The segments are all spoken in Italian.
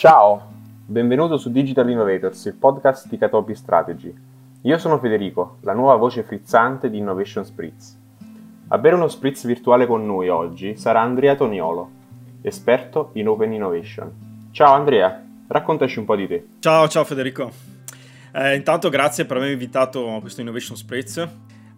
Ciao, benvenuto su Digital Innovators, il podcast di Catopi Strategy. Io sono Federico, la nuova voce frizzante di Innovation Spritz. A bere uno spritz virtuale con noi oggi sarà Andrea Toniolo, esperto in Open Innovation. Ciao Andrea, raccontaci un po' di te. Ciao, ciao Federico. Eh, intanto grazie per avermi invitato a questo Innovation Spritz.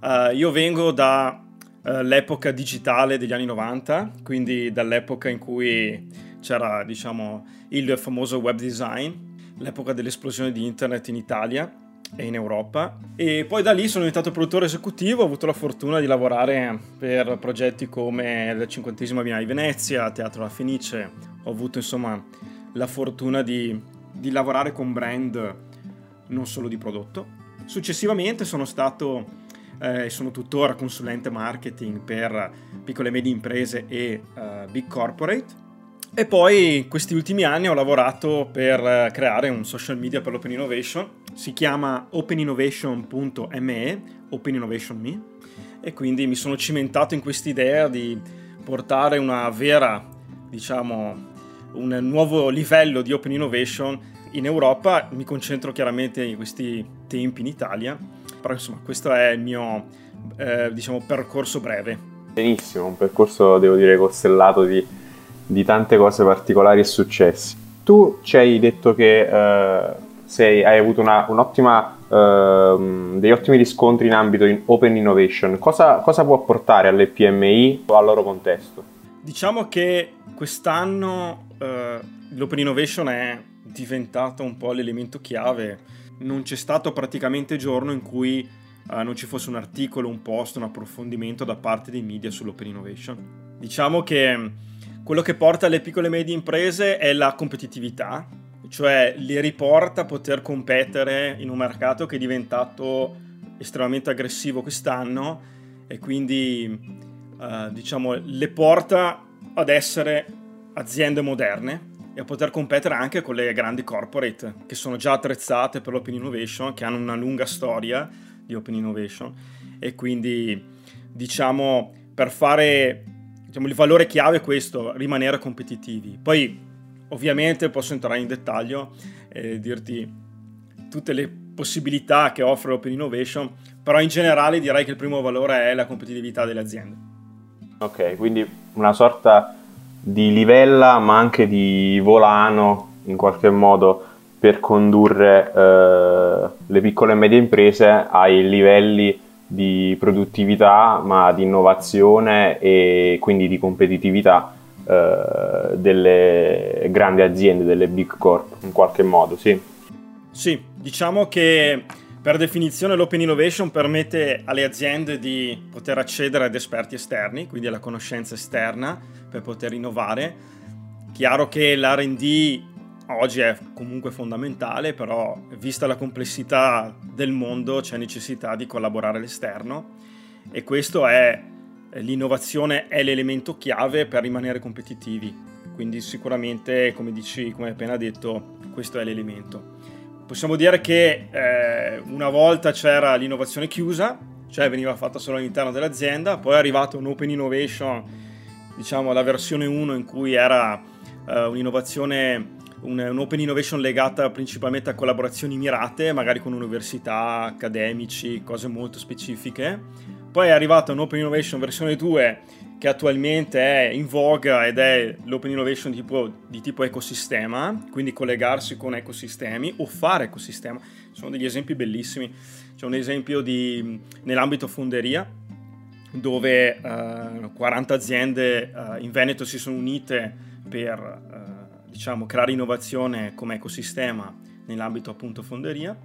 Eh, io vengo dall'epoca eh, digitale degli anni 90, quindi dall'epoca in cui c'era diciamo il famoso web design, l'epoca dell'esplosione di internet in Italia e in Europa e poi da lì sono diventato produttore esecutivo, ho avuto la fortuna di lavorare per progetti come la cinquantesima Biennale di Venezia, Teatro La Fenice, ho avuto insomma la fortuna di, di lavorare con brand non solo di prodotto. Successivamente sono stato e eh, sono tuttora consulente marketing per piccole e medie imprese e uh, big corporate. E poi in questi ultimi anni ho lavorato per eh, creare un social media per l'Open Innovation, si chiama openinnovation.me, Open Innovation Me, e quindi mi sono cimentato in quest'idea di portare una vera, diciamo, un nuovo livello di Open Innovation in Europa, mi concentro chiaramente in questi tempi in Italia, però insomma questo è il mio, eh, diciamo, percorso breve. Benissimo, un percorso devo dire costellato di di tante cose particolari e successi. Tu ci hai detto che uh, sei, hai avuto una, un'ottima, uh, degli ottimi riscontri in ambito in open innovation. Cosa, cosa può portare alle PMI o al loro contesto? Diciamo che quest'anno uh, l'open innovation è diventato un po' l'elemento chiave. Non c'è stato praticamente giorno in cui non ci fosse un articolo, un post, un approfondimento da parte dei media sull'open innovation. Diciamo che quello che porta alle piccole e medie imprese è la competitività, cioè li riporta a poter competere in un mercato che è diventato estremamente aggressivo quest'anno e quindi uh, diciamo le porta ad essere aziende moderne e a poter competere anche con le grandi corporate che sono già attrezzate per l'open innovation, che hanno una lunga storia di open innovation e quindi diciamo per fare diciamo, il valore chiave è questo, rimanere competitivi. Poi ovviamente posso entrare in dettaglio e dirti tutte le possibilità che offre l'Open Innovation, però in generale direi che il primo valore è la competitività delle aziende. Ok, quindi una sorta di livella ma anche di volano in qualche modo per condurre eh, le piccole e medie imprese ai livelli di produttività, ma di innovazione e quindi di competitività eh, delle grandi aziende, delle big corp, in qualche modo, sì. Sì, diciamo che per definizione l'open innovation permette alle aziende di poter accedere ad esperti esterni, quindi alla conoscenza esterna per poter innovare. Chiaro che l'RD oggi è comunque fondamentale, però vista la complessità del mondo c'è necessità di collaborare all'esterno e questo è l'innovazione è l'elemento chiave per rimanere competitivi. Quindi sicuramente, come dici, come appena detto, questo è l'elemento. Possiamo dire che eh, una volta c'era l'innovazione chiusa, cioè veniva fatta solo all'interno dell'azienda, poi è arrivato un open innovation, diciamo la versione 1 in cui era eh, un'innovazione un, un'open innovation legata principalmente a collaborazioni mirate, magari con università, accademici, cose molto specifiche. Poi è arrivata un'open innovation versione 2 che attualmente è in voga ed è l'open innovation di tipo, di tipo ecosistema, quindi collegarsi con ecosistemi o fare ecosistema. Sono degli esempi bellissimi. C'è un esempio di, nell'ambito fonderia, dove eh, 40 aziende uh, in Veneto si sono unite per uh, diciamo, creare innovazione come ecosistema nell'ambito appunto fonderia.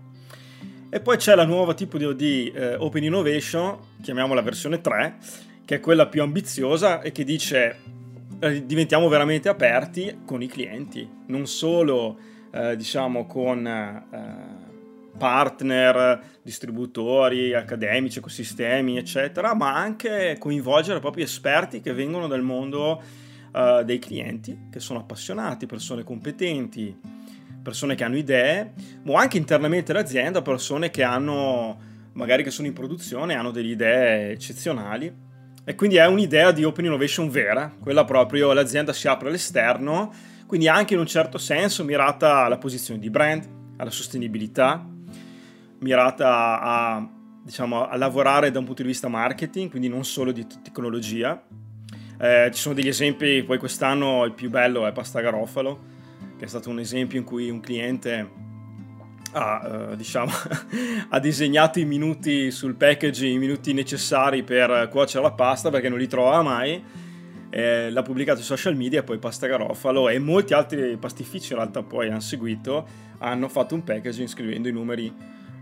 E poi c'è la nuova tipo di, di Open Innovation, chiamiamola versione 3, che è quella più ambiziosa e che dice eh, diventiamo veramente aperti con i clienti, non solo eh, diciamo con eh, partner, distributori, accademici, ecosistemi, eccetera, ma anche coinvolgere proprio esperti che vengono dal mondo eh, dei clienti, che sono appassionati, persone competenti, persone che hanno idee, o anche internamente l'azienda, persone che hanno magari che sono in produzione, hanno delle idee eccezionali e quindi è un'idea di open innovation vera, quella proprio l'azienda si apre all'esterno, quindi anche in un certo senso mirata alla posizione di brand, alla sostenibilità, mirata a, diciamo, a lavorare da un punto di vista marketing, quindi non solo di tecnologia. Eh, ci sono degli esempi, poi quest'anno il più bello è Pasta Garofalo, che è stato un esempio in cui un cliente ha, eh, diciamo, ha disegnato i minuti sul packaging, i minuti necessari per cuocere la pasta perché non li trova mai. Eh, l'ha pubblicato sui social media, poi Pasta Garofalo e molti altri pastifici in realtà poi hanno seguito, hanno fatto un packaging scrivendo i numeri,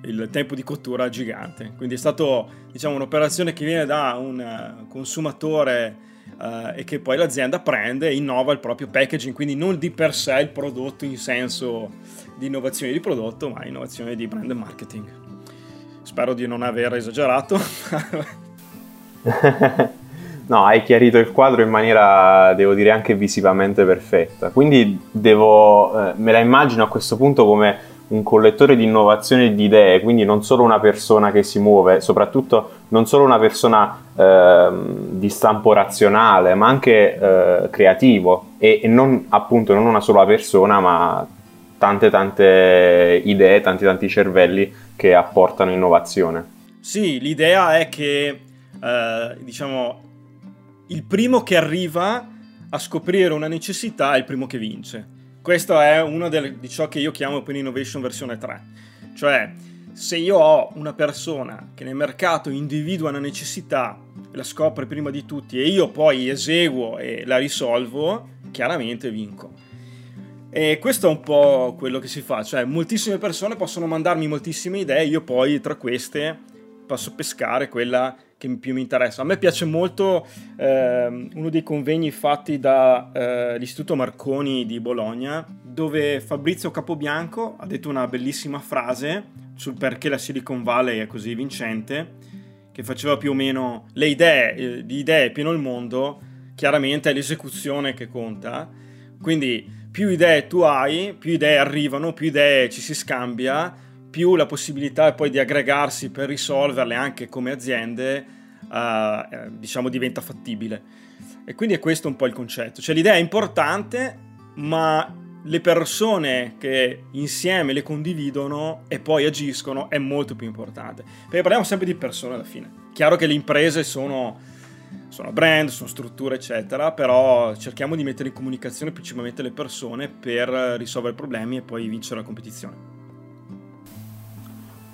il tempo di cottura gigante. Quindi è stata diciamo, un'operazione che viene da un consumatore Uh, e che poi l'azienda prende e innova il proprio packaging, quindi non di per sé il prodotto in senso di innovazione di prodotto, ma innovazione di brand marketing. Spero di non aver esagerato. no, hai chiarito il quadro in maniera, devo dire, anche visivamente perfetta. Quindi devo, eh, me la immagino a questo punto come un collettore di innovazione di idee, quindi non solo una persona che si muove, soprattutto non solo una persona eh, di stampo razionale, ma anche eh, creativo e, e, non appunto non una sola persona, ma tante tante idee, tanti tanti cervelli che apportano innovazione. Sì, l'idea è che eh, diciamo il primo che arriva a scoprire una necessità è il primo che vince. Questo è uno delle, di ciò che io chiamo Open Innovation versione 3. Cioè, se io ho una persona che nel mercato individua una necessità, la scopre prima di tutti e io poi eseguo e la risolvo, chiaramente vinco. E questo è un po' quello che si fa, cioè moltissime persone possono mandarmi moltissime idee, io poi tra queste posso pescare quella che più mi interessa. A me piace molto eh, uno dei convegni fatti dall'Istituto eh, Marconi di Bologna, dove Fabrizio Capobianco ha detto una bellissima frase sul perché la Silicon Valley è così vincente, che faceva più o meno le idee, eh, di idee pieno il mondo, chiaramente è l'esecuzione che conta. Quindi più idee tu hai, più idee arrivano, più idee ci si scambia, più la possibilità poi di aggregarsi per risolverle anche come aziende, uh, diciamo, diventa fattibile. E quindi è questo un po' il concetto. Cioè l'idea è importante, ma le persone che insieme le condividono e poi agiscono è molto più importante. Perché parliamo sempre di persone alla fine. Chiaro che le imprese sono sono brand, sono strutture, eccetera, però cerchiamo di mettere in comunicazione principalmente le persone per risolvere problemi e poi vincere la competizione.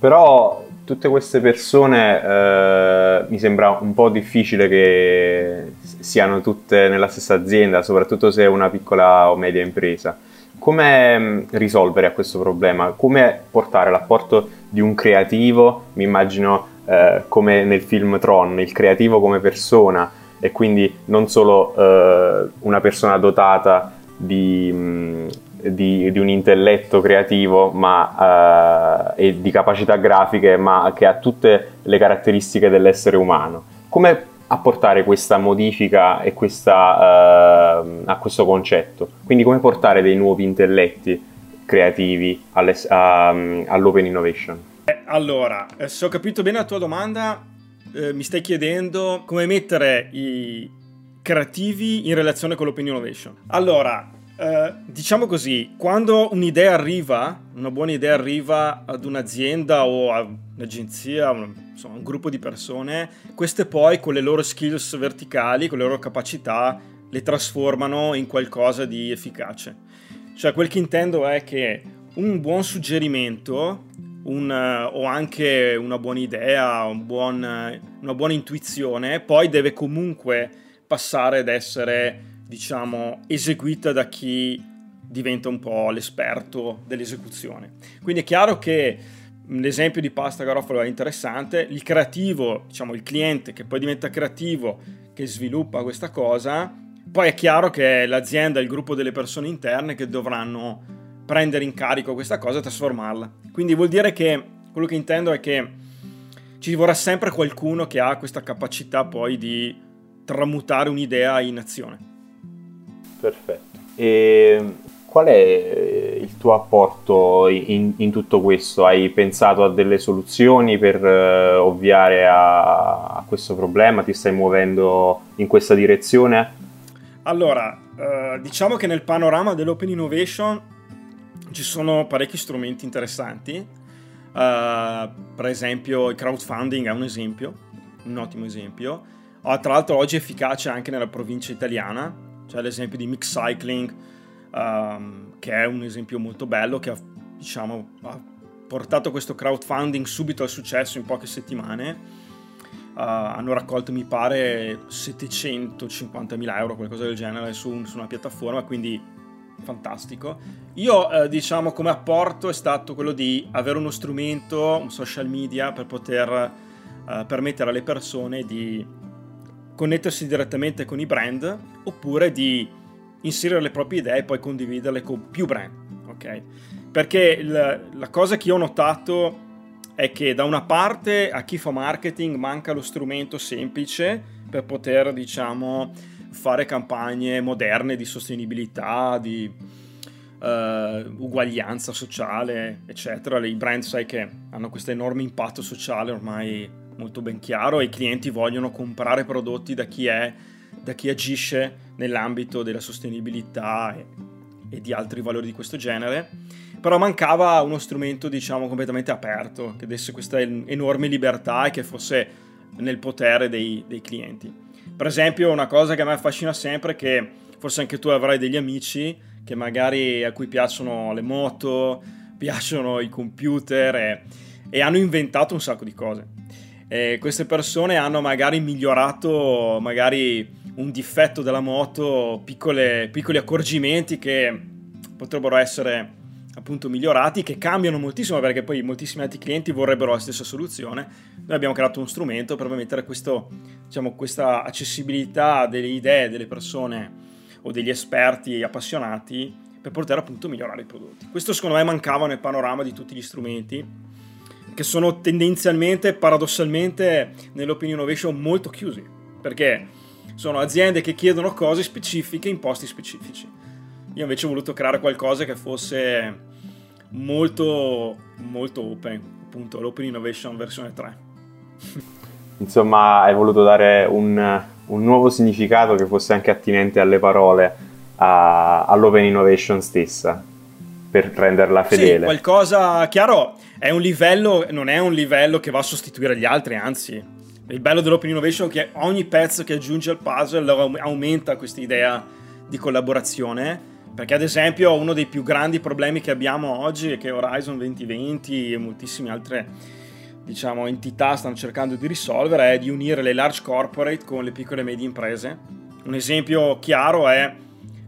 Però tutte queste persone eh, mi sembra un po' difficile che siano tutte nella stessa azienda, soprattutto se è una piccola o media impresa. Come mm, risolvere questo problema? Come portare l'apporto di un creativo, mi immagino eh, come nel film Tron, il creativo come persona e quindi non solo eh, una persona dotata di, mh, mm, di, di, un intelletto creativo ma, eh, e di capacità grafiche, ma che ha tutte le caratteristiche dell'essere umano. Come apportare questa modifica questa, uh, a questo concetto. Quindi come portare dei nuovi intelletti creativi a, all'open innovation. Eh, allora, eh, se ho capito bene la tua domanda, eh, mi stai chiedendo come mettere i creativi in relazione con l'open innovation. Allora, Uh, diciamo così, quando un'idea arriva, una buona idea arriva ad un'azienda o a un'agenzia, un, insomma, un gruppo di persone, queste poi con le loro skills verticali, con le loro capacità, le trasformano in qualcosa di efficace. Cioè, quel che intendo è che un buon suggerimento un, o anche una buona idea, un buon, una buona intuizione, poi deve comunque passare ad essere diciamo, eseguita da chi diventa un po' l'esperto dell'esecuzione. Quindi è chiaro che l'esempio di pasta garofalo è interessante, il creativo, diciamo il cliente che poi diventa creativo, che sviluppa questa cosa, poi è chiaro che è l'azienda, il gruppo delle persone interne che dovranno prendere in carico questa cosa e trasformarla. Quindi vuol dire che quello che intendo è che ci vorrà sempre qualcuno che ha questa capacità poi di tramutare un'idea in azione. Perfetto. E qual è il tuo apporto in, in tutto questo? Hai pensato a delle soluzioni per uh, ovviare a, a, questo problema? Ti stai muovendo in questa direzione? Allora, uh, diciamo che nel panorama dell'open innovation ci sono parecchi strumenti interessanti. Uh, per esempio, il crowdfunding è un esempio, un ottimo esempio. tra l'altro, oggi è efficace anche nella provincia italiana c'è l'esempio di Mix Cycling, um, che è un esempio molto bello, che ha, diciamo, ha portato questo crowdfunding subito al successo in poche settimane. Uh, hanno raccolto, mi pare, 750.000 euro, qualcosa del genere, su, su una piattaforma, quindi fantastico. Io, eh, diciamo, come apporto è stato quello di avere uno strumento, un social media, per poter eh, permettere alle persone di connettersi direttamente con i brand oppure di inserire le proprie idee e poi condividerle con più brand, ok? Perché il, la cosa che ho notato è che da una parte a chi fa marketing manca lo strumento semplice per poter, diciamo, fare campagne moderne di sostenibilità, di uh, uguaglianza sociale, eccetera. I brand sai che hanno questo enorme impatto sociale ormai molto ben chiaro e i clienti vogliono comprare prodotti da chi, è, da chi agisce nell'ambito della sostenibilità e, e di altri valori di questo genere. Però mancava uno strumento diciamo completamente aperto che desse questa enorme libertà e che fosse nel potere dei, dei, clienti. Per esempio una cosa che a me affascina sempre è che forse anche tu avrai degli amici che magari a cui piacciono le moto piacciono i computer e, e hanno inventato un sacco di cose eh, queste persone hanno magari migliorato magari un difetto della moto, piccole, piccoli accorgimenti che potrebbero essere appunto migliorati, che cambiano moltissimo perché poi moltissimi altri clienti vorrebbero la stessa soluzione. Noi abbiamo creato uno strumento per permettere questo, diciamo, questa accessibilità delle idee delle persone o degli esperti appassionati per poter appunto migliorare i prodotti. Questo secondo me mancava nel panorama di tutti gli strumenti che sono tendenzialmente, paradossalmente, nell'open innovation molto chiusi, perché sono aziende che chiedono cose specifiche in posti specifici. Io invece ho voluto creare qualcosa che fosse molto, molto open, appunto l'open innovation versione 3. Insomma, hai voluto dare un, un nuovo significato che fosse anche attinente alle parole a, all'open innovation stessa, per renderla fedele. Sì, qualcosa chiaro è un livello, non è un livello che va a sostituire gli altri, anzi, il bello dell'open innovation è che ogni pezzo che aggiunge al puzzle aumenta questa idea di collaborazione. Perché, ad esempio, uno dei più grandi problemi che abbiamo oggi è che Horizon 2020 e moltissime altre diciamo, entità stanno cercando di risolvere è di unire le large corporate con le piccole e medie imprese. Un esempio chiaro è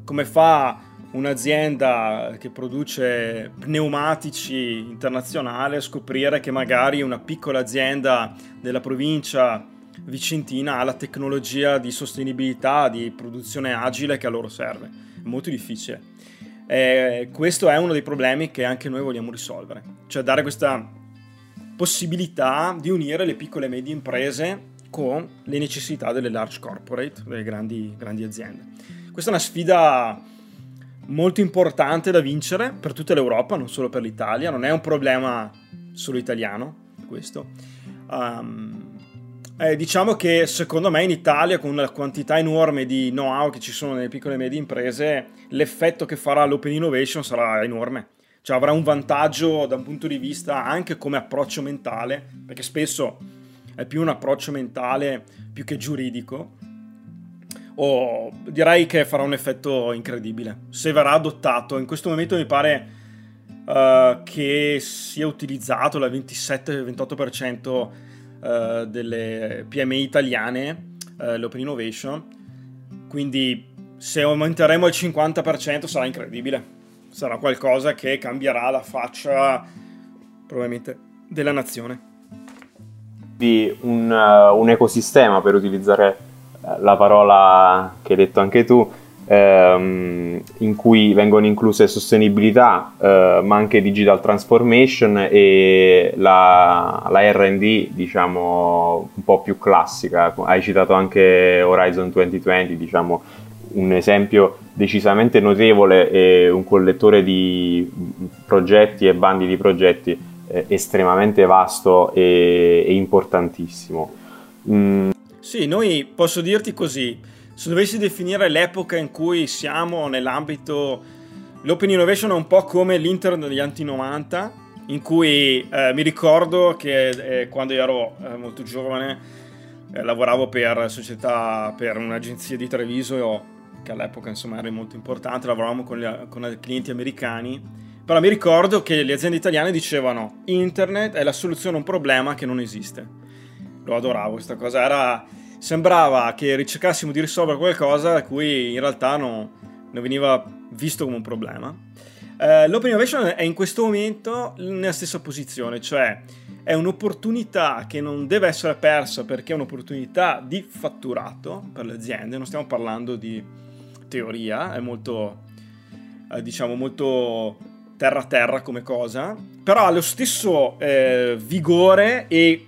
come fa un'azienda che produce pneumatici internazionale scoprire che magari una piccola azienda della provincia vicentina ha la tecnologia di sostenibilità, di produzione agile che a loro serve. È molto difficile. E questo è uno dei problemi che anche noi vogliamo risolvere, cioè dare questa possibilità di unire le piccole e medie imprese con le necessità delle large corporate, delle grandi, grandi aziende. Questa è una sfida molto importante da vincere per tutta l'Europa, non solo per l'Italia, non è un problema solo italiano questo. Um, Eh, diciamo che secondo me in Italia, con la quantità enorme di know-how che ci sono nelle piccole e medie imprese, l'effetto che farà l'Open Innovation sarà enorme. Cioè avrà un vantaggio da un punto di vista anche come approccio mentale, perché spesso è più un approccio mentale più che giuridico. O direi che farà un effetto incredibile. Se verrà adottato, in questo momento mi pare uh, che sia utilizzato il 27-28% uh, delle PMI italiane, uh, l'Open Innovation. Quindi se aumenteremo il 50% sarà incredibile. Sarà qualcosa che cambierà la faccia probabilmente della nazione un, un ecosistema, per utilizzare la parola che hai detto anche tu, ehm, in cui vengono incluse sostenibilità, eh, ma anche digital transformation e la, la, RD, diciamo, un po' più classica. Hai citato anche Horizon 2020, diciamo, un esempio decisamente notevole e un collettore di progetti e bandi di progetti eh, estremamente vasto e, e importantissimo. Mm. Sì, noi posso dirti così, se dovessi definire l'epoca in cui siamo nell'ambito, l'open innovation è un po' come l'internet degli anni 90, in cui eh, mi ricordo che eh, quando ero eh, molto giovane eh, lavoravo per società, per un'agenzia di Treviso, che all'epoca insomma era molto importante, lavoravamo con, gli, con clienti americani però mi ricordo che le aziende italiane dicevano internet è la soluzione a un problema che non esiste. Lo adoravo questa cosa, era... sembrava che ricercassimo di risolvere qualcosa a cui in realtà no, non veniva visto come un problema. Uh, L'Open Innovation è in questo momento nella stessa posizione, cioè è un'opportunità che non deve essere persa perché è un'opportunità di fatturato per le aziende, non stiamo parlando di teoria, è molto, eh, diciamo, molto terra terra come cosa, però ha lo stesso eh, vigore e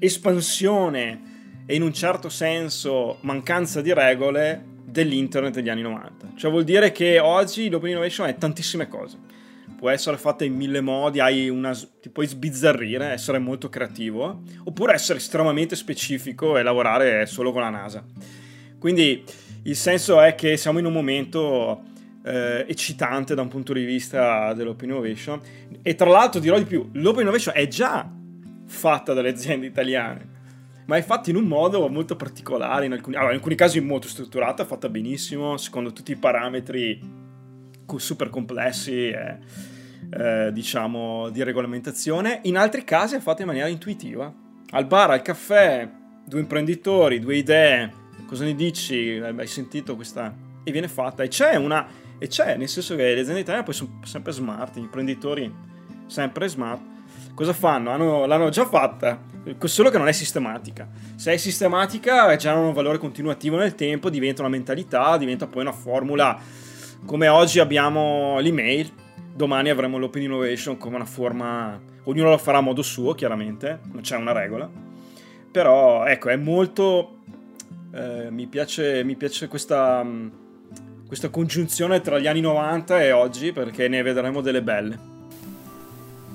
espansione e in un certo senso mancanza di regole dell'internet degli anni 90. Cioè vuol dire che oggi l'open innovation è tantissime cose. Può essere fatta in mille modi, una, ti puoi sbizzarrire, essere molto creativo, oppure essere estremamente specifico e lavorare solo con la NASA. Quindi il senso è che siamo in un momento eh, eccitante da un punto di vista dell'open innovation. E tra l'altro dirò di più, l'open innovation è già fatta dalle aziende italiane, ma è fatta in un modo molto particolare, in alcuni, allora, in alcuni casi molto strutturata, fatta benissimo, secondo tutti i parametri super complessi e eh, diciamo di regolamentazione, in altri casi è fatta in maniera intuitiva. Al bar, al caffè, due imprenditori, due idee, cosa ne dici? Hai sentito questa? E viene fatta. E c'è una e c'è, nel senso che le aziende italiane poi sono sempre smart, gli imprenditori sempre smart. Cosa fanno? Hanno, l'hanno già fatta, solo che non è sistematica. Se è sistematica generano un valore continuativo nel tempo, diventa una mentalità, diventa poi una formula. Come oggi abbiamo l'email, domani avremo l'open innovation come una forma... Ognuno lo farà a modo suo, chiaramente, non c'è una regola. Però, ecco, è molto... Eh, mi, piace, mi piace questa questa congiunzione tra gli anni 90 e oggi perché ne vedremo delle belle.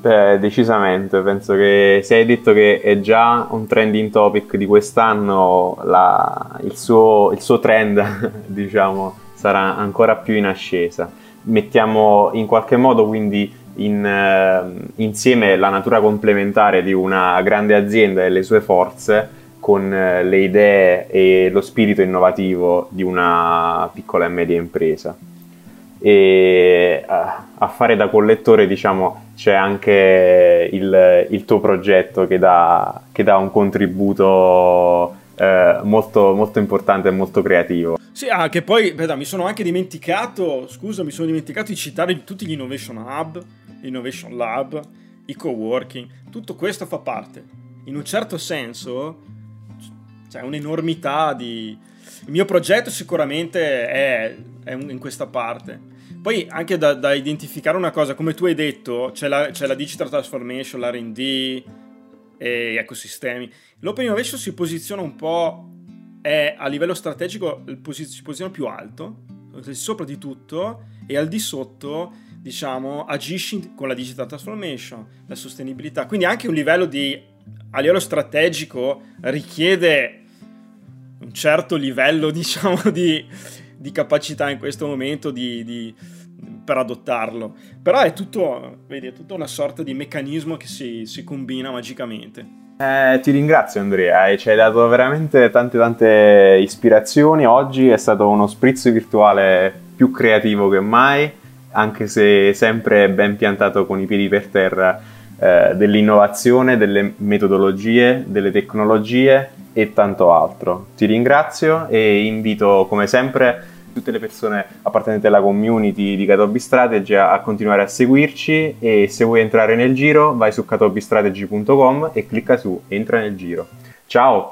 Beh, decisamente, penso che se hai detto che è già un trending topic di quest'anno, la, il, suo, il, suo, trend, diciamo, sarà ancora più in ascesa. Mettiamo in qualche modo quindi in, eh, insieme la natura complementare di una grande azienda e le sue forze con eh, le idee e lo spirito innovativo di una piccola e media impresa. E a fare da collettore, diciamo, c'è anche il, il tuo progetto che dà, che dà un contributo eh, molto, molto importante e molto creativo. Sì, ah, che poi, aspetta, mi sono anche dimenticato, scusa, mi sono dimenticato di citare tutti gli Innovation Hub, l'Innovation Lab, i co-working, tutto questo fa parte. In un certo senso, cioè un'enormità di... Il mio progetto sicuramente è, è in questa parte. Poi anche da, da, identificare una cosa, come tu hai detto, c'è la, c'è la digital transformation, l'R&D e ecosistemi. L'open innovation si posiziona un po', è a livello strategico, si posiziona più alto, sopra di tutto, e al di sotto, diciamo, agisce con la digital transformation, la sostenibilità. Quindi anche un livello di a livello strategico richiede un certo livello, diciamo, di, di capacità in questo momento di, di, per adottarlo. Però è tutto, vedi, è tutta una sorta di meccanismo che si, si combina magicamente. Eh, ti ringrazio Andrea, e ci hai dato veramente tante tante ispirazioni. Oggi è stato uno spritz virtuale più creativo che mai, anche se sempre ben piantato con i piedi per terra eh, dell'innovazione, delle metodologie, delle tecnologie e tanto altro. Ti ringrazio e invito come sempre tutte le persone appartenenti alla community di Katobi Strategy a, continuare a seguirci e se vuoi entrare nel giro vai su katobistrategy.com e clicca su entra nel giro. Ciao!